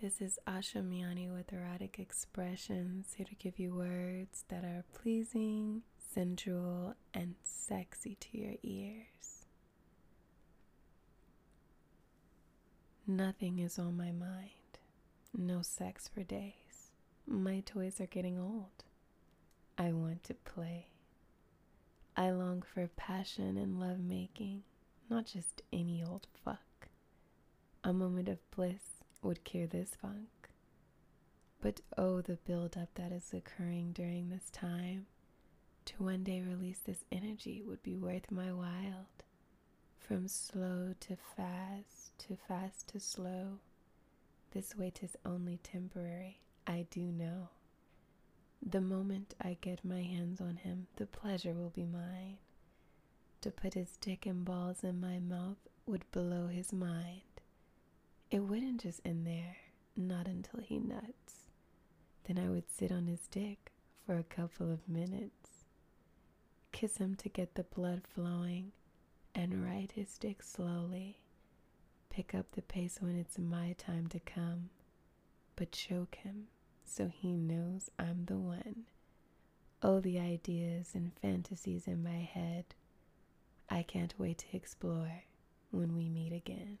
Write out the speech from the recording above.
This is Asha Miani with Erotic Expressions, here to give you words that are pleasing, sensual, and sexy to your ears. Nothing is on my mind. No sex for days. My toys are getting old. I want to play. I long for passion and love making, not just any old fuck. A moment of bliss would cure this funk. But oh, the buildup that is occurring during this time. To one day release this energy would be worth my while. From slow to fast, to fast to slow. This wait is only temporary, I do know. The moment I get my hands on him, the pleasure will be mine. To put his dick and balls in my mouth would blow his mind. It wouldn't just end there, not until he nuts. Then I would sit on his dick for a couple of minutes, kiss him to get the blood flowing, and ride his dick slowly. Pick up the pace when it's my time to come, but choke him so he knows I'm the one. Oh, the ideas and fantasies in my head. I can't wait to explore when we meet again.